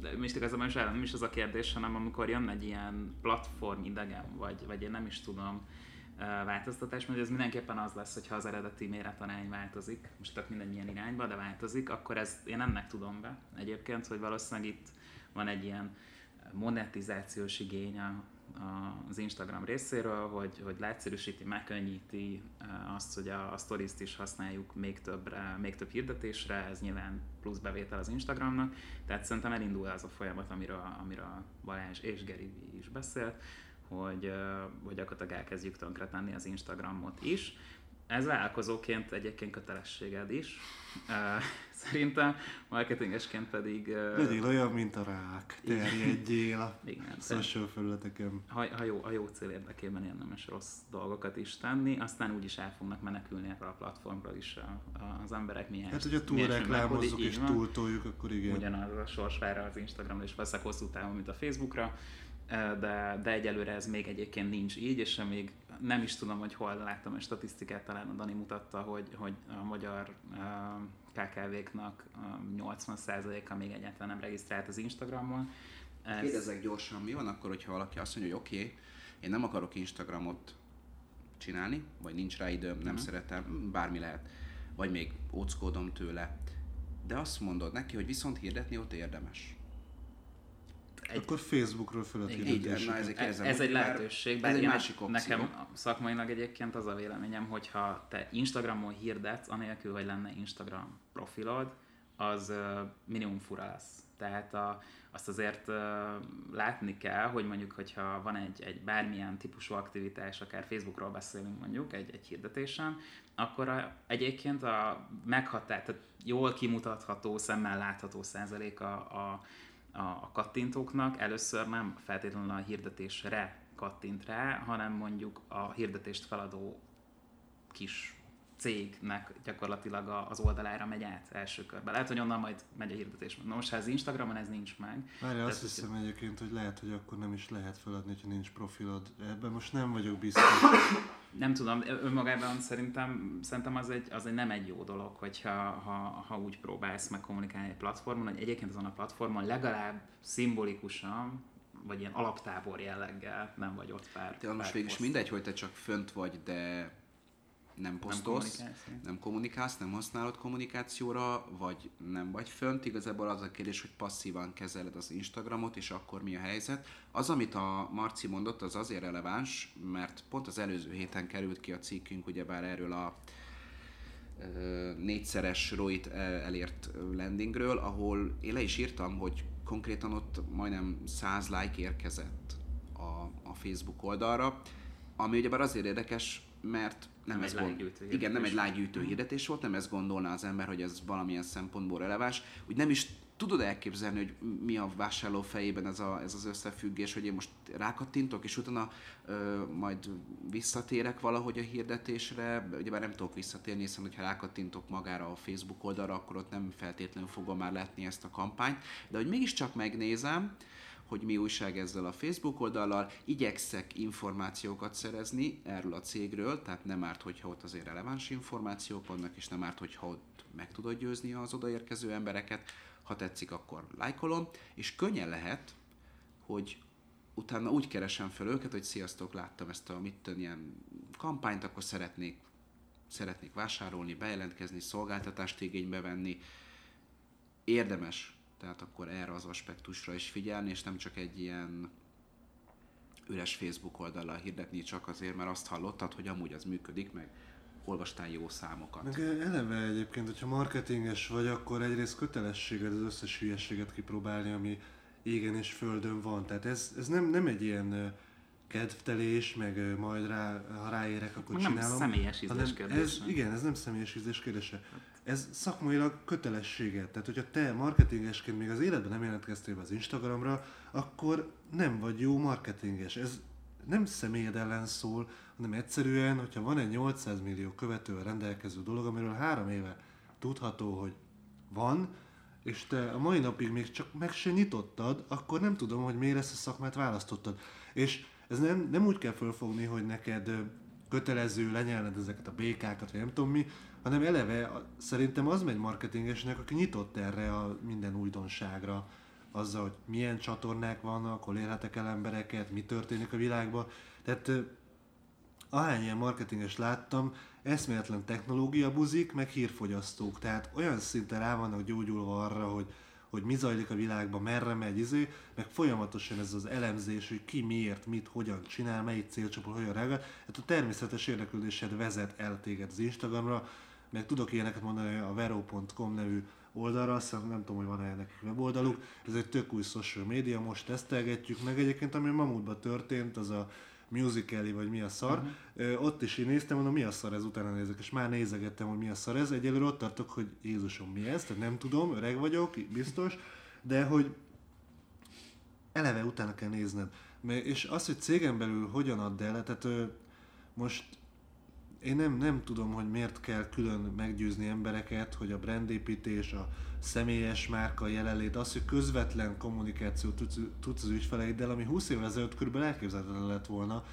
de most igazából is nem is az a kérdés, hanem amikor jön egy ilyen platform idegen, vagy, vagy én nem is tudom, változtatás, mert ez mindenképpen az lesz, hogyha az eredeti méretarány változik, most tehát minden ilyen irányba, de változik, akkor ez én ennek tudom be egyébként, hogy valószínűleg itt van egy ilyen monetizációs igény az Instagram részéről, hogy, hogy leegyszerűsíti, megkönnyíti eh, azt, hogy a, a stories is használjuk még többre, még több hirdetésre, ez nyilván plusz bevétel az Instagramnak, tehát szerintem elindul az a folyamat, amiről, amiről Balázs és Geri is beszélt, hogy, eh, hogy gyakorlatilag elkezdjük tönkretenni az Instagramot is. Ez vállalkozóként egyébként kötelességed is. Szerintem marketingesként pedig... Legyél olyan, mint a rák, terjedjél a Igen, social felületeken. Ha, ha, jó, a jó cél érdekében érdemes rossz dolgokat is tenni, aztán úgyis el fognak menekülni erre a platformra is a, a, az emberek miért. Hát, hogyha túl reklámozzuk és túltoljuk, akkor igen. Ugyanaz a sors vár az Instagramra és veszek hosszú távon, mint a Facebookra de, de egyelőre ez még egyébként nincs így, és még nem is tudom, hogy hol láttam a statisztikát, talán a Dani mutatta, hogy, hogy a magyar KKV-knak uh, 80%-a még egyáltalán nem regisztrált az Instagramon. Ez... Kérdezek gyorsan, mi van akkor, hogyha valaki azt mondja, hogy oké, okay, én nem akarok Instagramot csinálni, vagy nincs rá időm, nem uh-huh. szeretem, bármi lehet, vagy még óckodom tőle, de azt mondod neki, hogy viszont hirdetni ott érdemes egy... Akkor Facebookról fölött Igen, ez, ez egy lehetőség, bár ez egy másik opció. Nekem szakmailag egyébként az a véleményem, hogyha te Instagramon hirdetsz, anélkül, hogy lenne Instagram profilod, az minimum fura lesz. Tehát a, azt azért uh, látni kell, hogy mondjuk, hogyha van egy, egy bármilyen típusú aktivitás, akár Facebookról beszélünk mondjuk egy, egy hirdetésen, akkor a, egyébként a meghatár, tehát jól kimutatható, szemmel látható százalék a, a a kattintóknak. Először nem feltétlenül a hirdetésre kattint rá, hanem mondjuk a hirdetést feladó kis cégnek gyakorlatilag az oldalára megy át első körben. Lehet, hogy onnan majd megy a hirdetés. Na most, ha ez Instagramon ez nincs meg. Várj, azt hiszem hogy... egyébként, hogy lehet, hogy akkor nem is lehet feladni, ha nincs profilod. Ebben most nem vagyok biztos. nem tudom, önmagában szerintem, szerintem az, egy, az egy nem egy jó dolog, hogyha ha, ha úgy próbálsz meg kommunikálni egy platformon, hogy egyébként azon a platformon legalább szimbolikusan vagy ilyen alaptábor jelleggel nem vagy ott pár. De most végül is mindegy, hogy te csak fönt vagy, de nem posztolsz, kommunikálsz, igen. nem kommunikálsz, nem használod kommunikációra, vagy nem vagy fönt. Igazából az a kérdés, hogy passzívan kezeled az Instagramot, és akkor mi a helyzet. Az, amit a Marci mondott, az azért releváns, mert pont az előző héten került ki a cikkünk, ugyebár erről a négyszeres ROIT elért landingről, ahol én le is írtam, hogy konkrétan ott majdnem 100 like érkezett a, a Facebook oldalra, ami ugyebár azért érdekes, mert nem, Nem ez egy gond... Igen, nem egy hirdetés. lájkgyűjtő hirdetés volt, nem ezt gondolná az ember, hogy ez valamilyen szempontból releváns. Úgy nem is tudod elképzelni, hogy mi a vásárló fejében ez, a, ez az összefüggés, hogy én most rákattintok, és utána ö, majd visszatérek valahogy a hirdetésre, ugye már nem tudok visszatérni, hiszen hogyha rákattintok magára a Facebook oldalra, akkor ott nem feltétlenül fogom már látni ezt a kampányt, de hogy mégiscsak megnézem, hogy mi újság ezzel a Facebook oldallal, igyekszek információkat szerezni erről a cégről, tehát nem árt, hogyha ott azért releváns információk vannak, és nem árt, hogyha ott meg tudod győzni az odaérkező embereket, ha tetszik, akkor lájkolom, és könnyen lehet, hogy utána úgy keresem fel őket, hogy sziasztok, láttam ezt a mit ilyen kampányt, akkor szeretnék, szeretnék vásárolni, bejelentkezni, szolgáltatást igénybe venni. Érdemes tehát akkor erre az aspektusra is figyelni, és nem csak egy ilyen üres Facebook oldallal hirdetni csak azért, mert azt hallottad, hogy amúgy az működik, meg olvastál jó számokat. Meg eleve egyébként, hogyha marketinges vagy, akkor egyrészt kötelességed az összes hülyeséget kipróbálni, ami égen és földön van. Tehát ez, ez nem, nem egy ilyen kedvtelés, meg majd rá, ha ráérek, akkor nem csinálom. személyes ízlés hanem kérdése. ez, igen, ez nem személyes ízlés kérdése. Ez szakmailag kötelességed. Tehát, hogyha te marketingesként még az életben nem jelentkeztél be az Instagramra, akkor nem vagy jó marketinges. Ez nem személyed ellen szól, hanem egyszerűen, hogyha van egy 800 millió követővel rendelkező dolog, amiről három éve tudható, hogy van, és te a mai napig még csak meg se nyitottad, akkor nem tudom, hogy miért ezt a szakmát választottad. És ez nem, nem úgy kell fölfogni, hogy neked kötelező lenyelned ezeket a békákat, vagy nem tudom mi, hanem eleve szerintem az megy marketingesnek, aki nyitott erre a minden újdonságra, azzal, hogy milyen csatornák vannak, hol érhetek el embereket, mi történik a világban. Tehát ahány ilyen marketinges láttam, eszméletlen technológia buzik, meg hírfogyasztók. Tehát olyan szinten rá vannak gyógyulva arra, hogy, hogy mi zajlik a világban, merre megy, izé, meg folyamatosan ez az elemzés, hogy ki miért, mit, hogyan csinál, melyik célcsoport, hogyan reagál. Hát a természetes érdeklődésed vezet el téged az Instagramra, meg tudok ilyeneket mondani a vero.com nevű oldalra, azt hiszem, nem tudom, hogy van-e nekik weboldaluk, ez egy tök új social média, most tesztelgetjük meg. Egyébként, ami Mamutban történt, az a Musical.ly, vagy mi a szar, uh-huh. ott is én néztem, mondom, mi a szar ez, utána nézek, és már nézegettem, hogy mi a szar ez, egyelőre ott tartok, hogy Jézusom, mi ez, tehát nem tudom, öreg vagyok, biztos, de hogy eleve utána kell nézned. És az, hogy cégen belül hogyan add el, tehát most én nem, nem tudom, hogy miért kell külön meggyőzni embereket, hogy a brandépítés, a személyes márka jelenlét, az, hogy közvetlen kommunikációt tudsz, az ügyfeleiddel, ami 20 évvel ezelőtt körülbelül elképzelhetetlen lett volna,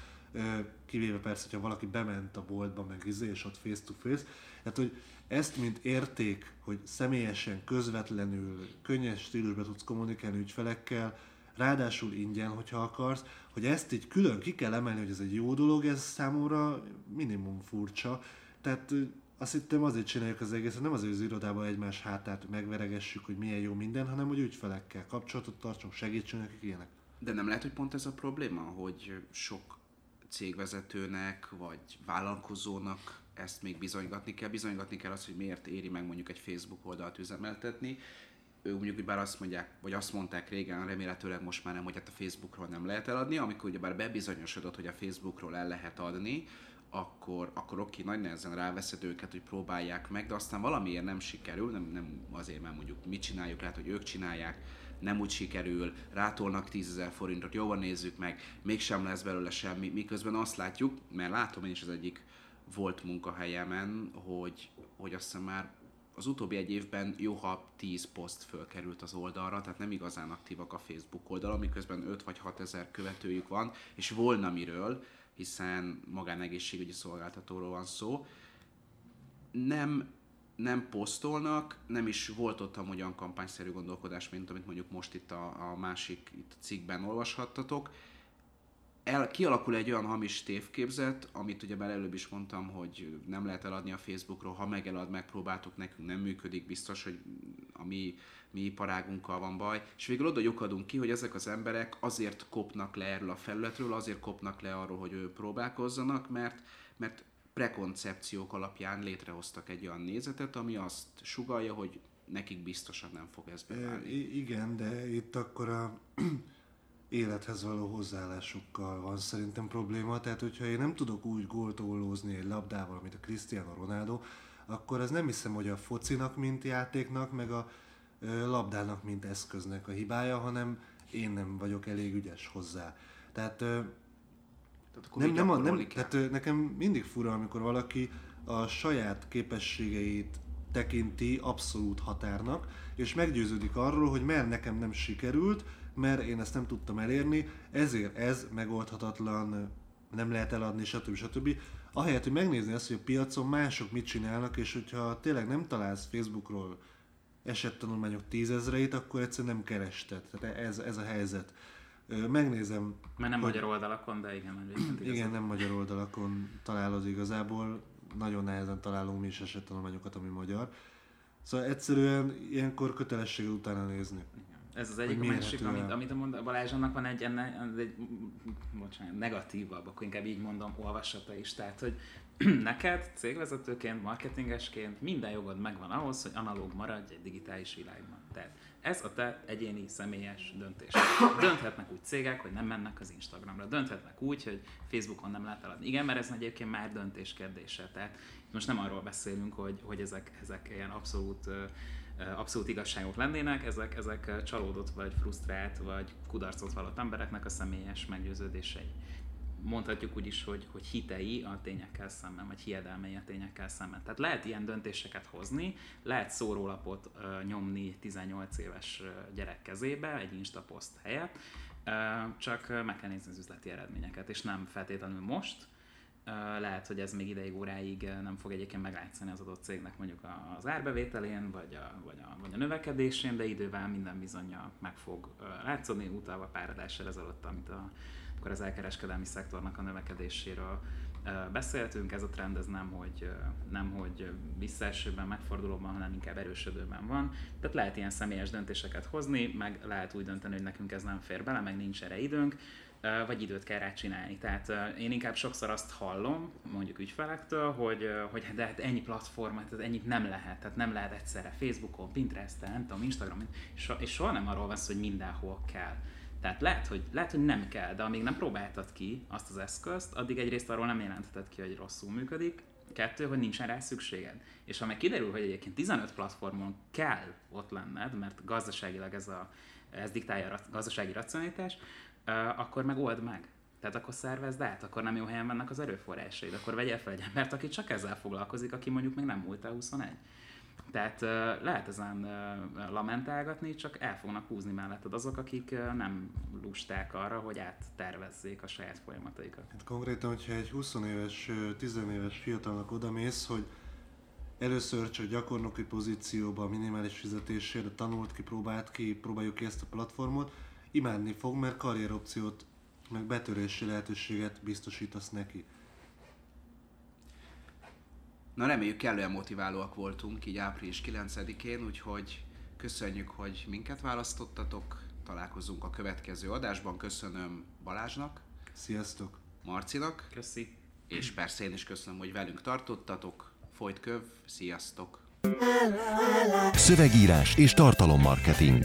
kivéve persze, hogyha valaki bement a boltba, meg izé, és ott face to face. Tehát, hogy ezt, mint érték, hogy személyesen, közvetlenül, könnyes stílusban tudsz kommunikálni ügyfelekkel, ráadásul ingyen, hogyha akarsz, hogy ezt így külön ki kell emelni, hogy ez egy jó dolog, ez számomra minimum furcsa. Tehát azt hittem azért csináljuk az egészet, nem azért, hogy az irodában egymás hátát megveregessük, hogy milyen jó minden, hanem hogy ügyfelekkel kapcsolatot tartsunk, segítsünk nekik ilyenek. De nem lehet, hogy pont ez a probléma, hogy sok cégvezetőnek vagy vállalkozónak ezt még bizonygatni kell. Bizonygatni kell azt, hogy miért éri meg mondjuk egy Facebook oldalt üzemeltetni. Ők mondjuk, bár azt mondják, vagy azt mondták régen, remélhetőleg most már nem, hogy hát a Facebookról nem lehet eladni, amikor ugyebár bebizonyosodott, hogy a Facebookról el lehet adni, akkor, akkor oké, nagy nehezen ráveszed őket, hogy próbálják meg, de aztán valamiért nem sikerül, nem, nem azért, mert mondjuk mit csináljuk, lehet, hogy ők csinálják, nem úgy sikerül, rátolnak 10 000 forintot, jó van nézzük meg, mégsem lesz belőle semmi, miközben azt látjuk, mert látom én is az egyik volt munkahelyemen, hogy, hogy azt hiszem már az utóbbi egy évben jó, ha 10 poszt fölkerült az oldalra, tehát nem igazán aktívak a Facebook oldalon, miközben 5 vagy 6 ezer követőjük van, és volna miről, hiszen magánegészségügyi szolgáltatóról van szó. Nem, nem posztolnak, nem is volt ott amúgy olyan kampányszerű gondolkodás, mint amit mondjuk most itt a, a másik itt a cikkben olvashattatok. El, kialakul egy olyan hamis tévképzet, amit ugye már előbb is mondtam, hogy nem lehet eladni a Facebookról, ha megelad, megpróbáltuk, nekünk nem működik, biztos, hogy a mi, mi iparágunkkal van baj, és végül oda lyukadunk ki, hogy ezek az emberek azért kopnak le erről a felületről, azért kopnak le arról, hogy ő próbálkozzanak, mert, mert prekoncepciók alapján létrehoztak egy olyan nézetet, ami azt sugalja, hogy nekik biztosan nem fog ez beválni. I- igen, de itt akkor a élethez való hozzáállásukkal van szerintem probléma. Tehát, hogyha én nem tudok úgy góltólózni egy labdával, mint a Cristiano Ronaldo, akkor ez nem hiszem, hogy a focinak, mint játéknak, meg a labdának, mint eszköznek a hibája, hanem én nem vagyok elég ügyes hozzá. Tehát Tehát akkor nem, nem, a, nem, tehát nekem mindig fura, amikor valaki a saját képességeit tekinti abszolút határnak, és meggyőződik arról, hogy mert nekem nem sikerült, mert én ezt nem tudtam elérni, ezért ez megoldhatatlan, nem lehet eladni, stb. stb. Ahelyett, hogy megnézni azt, hogy a piacon mások mit csinálnak, és hogyha tényleg nem találsz Facebookról esettanulmányok tízezreit, akkor egyszerűen nem kerested. Tehát ez, ez a helyzet. Megnézem, Mert nem hogy- magyar oldalakon, de igen, igen, nem magyar oldalakon találod igazából, nagyon nehezen találunk mi is esettanulmányokat, ami magyar. Szóval egyszerűen ilyenkor kötelességed utána nézni. Ez az egyik, a másik, amit, amit mond, Balázs, annak van egy, enne, egy bocsánat, negatívabb, akkor inkább így mondom, olvasata is. Tehát, hogy neked cégvezetőként, marketingesként minden jogod megvan ahhoz, hogy analóg maradj egy digitális világban. Tehát ez a te egyéni, személyes döntés. Dönthetnek úgy cégek, hogy nem mennek az Instagramra. Dönthetnek úgy, hogy Facebookon nem lehet eladni. Igen, mert ez egyébként már döntés kérdése. Tehát most nem arról beszélünk, hogy, hogy ezek, ezek ilyen abszolút ö, abszolút igazságok lennének, ezek, ezek ö, csalódott, vagy frusztrált, vagy kudarcot vallott embereknek a személyes meggyőződései. Mondhatjuk úgy is, hogy, hogy hitei a tényekkel szemben, vagy hiedelmei a tényekkel szemben. Tehát lehet ilyen döntéseket hozni, lehet szórólapot ö, nyomni 18 éves gyerek kezébe, egy Insta poszt helyett, csak meg kell nézni az üzleti eredményeket, és nem feltétlenül most, lehet, hogy ez még ideig óráig nem fog egyébként meglátszani az adott cégnek mondjuk az árbevételén, vagy a, vagy a, vagy a növekedésén, de idővel minden bizonyja meg fog ö, látszódni, utalva pár adással ezelőtt, amit a, akkor az elkereskedelmi szektornak a növekedéséről beszéltünk, ez a trend ez nem, hogy, nem, hogy visszaesőben, megfordulóban, hanem inkább erősödőben van. Tehát lehet ilyen személyes döntéseket hozni, meg lehet úgy dönteni, hogy nekünk ez nem fér bele, meg nincs erre időnk, vagy időt kell rá csinálni. Tehát én inkább sokszor azt hallom, mondjuk ügyfelektől, hogy, hogy de hát ennyi platform, tehát ennyit nem lehet, tehát nem lehet egyszerre Facebookon, Pinteresten, nem tudom, Instagramon, és, és soha nem arról van szó, hogy mindenhol kell. Tehát lehet hogy, lehet, hogy nem kell, de amíg nem próbáltad ki azt az eszközt, addig egyrészt arról nem jelentheted ki, hogy rosszul működik, kettő, hogy nincsen rá szükséged. És ha meg kiderül, hogy egyébként 15 platformon kell ott lenned, mert gazdaságilag ez, a, ez diktálja a gazdasági racionalitás, akkor meg old meg. Tehát akkor szervezd át, akkor nem jó helyen vannak az erőforrásaid, akkor vegyél fel egy embert, aki csak ezzel foglalkozik, aki mondjuk még nem múlt el 21. Tehát lehet ezen lamentálgatni, csak el fognak húzni melletted azok, akik nem lusták arra, hogy áttervezzék a saját folyamataikat. Hát konkrétan, hogyha egy 20 éves, ö, 10 éves fiatalnak odamész, hogy először csak gyakornoki pozícióban minimális fizetésért tanult ki, próbált ki, próbáljuk ki ezt a platformot, imádni fog, mert karrieropciót, meg betörési lehetőséget biztosítasz neki. Na reméljük kellően motiválóak voltunk így április 9-én, úgyhogy köszönjük, hogy minket választottatok. Találkozunk a következő adásban. Köszönöm Balázsnak, Sziasztok! Marcinak, Köszi! és persze én is köszönöm, hogy velünk tartottatok. Folyt köv, sziasztok! Szövegírás és tartalommarketing.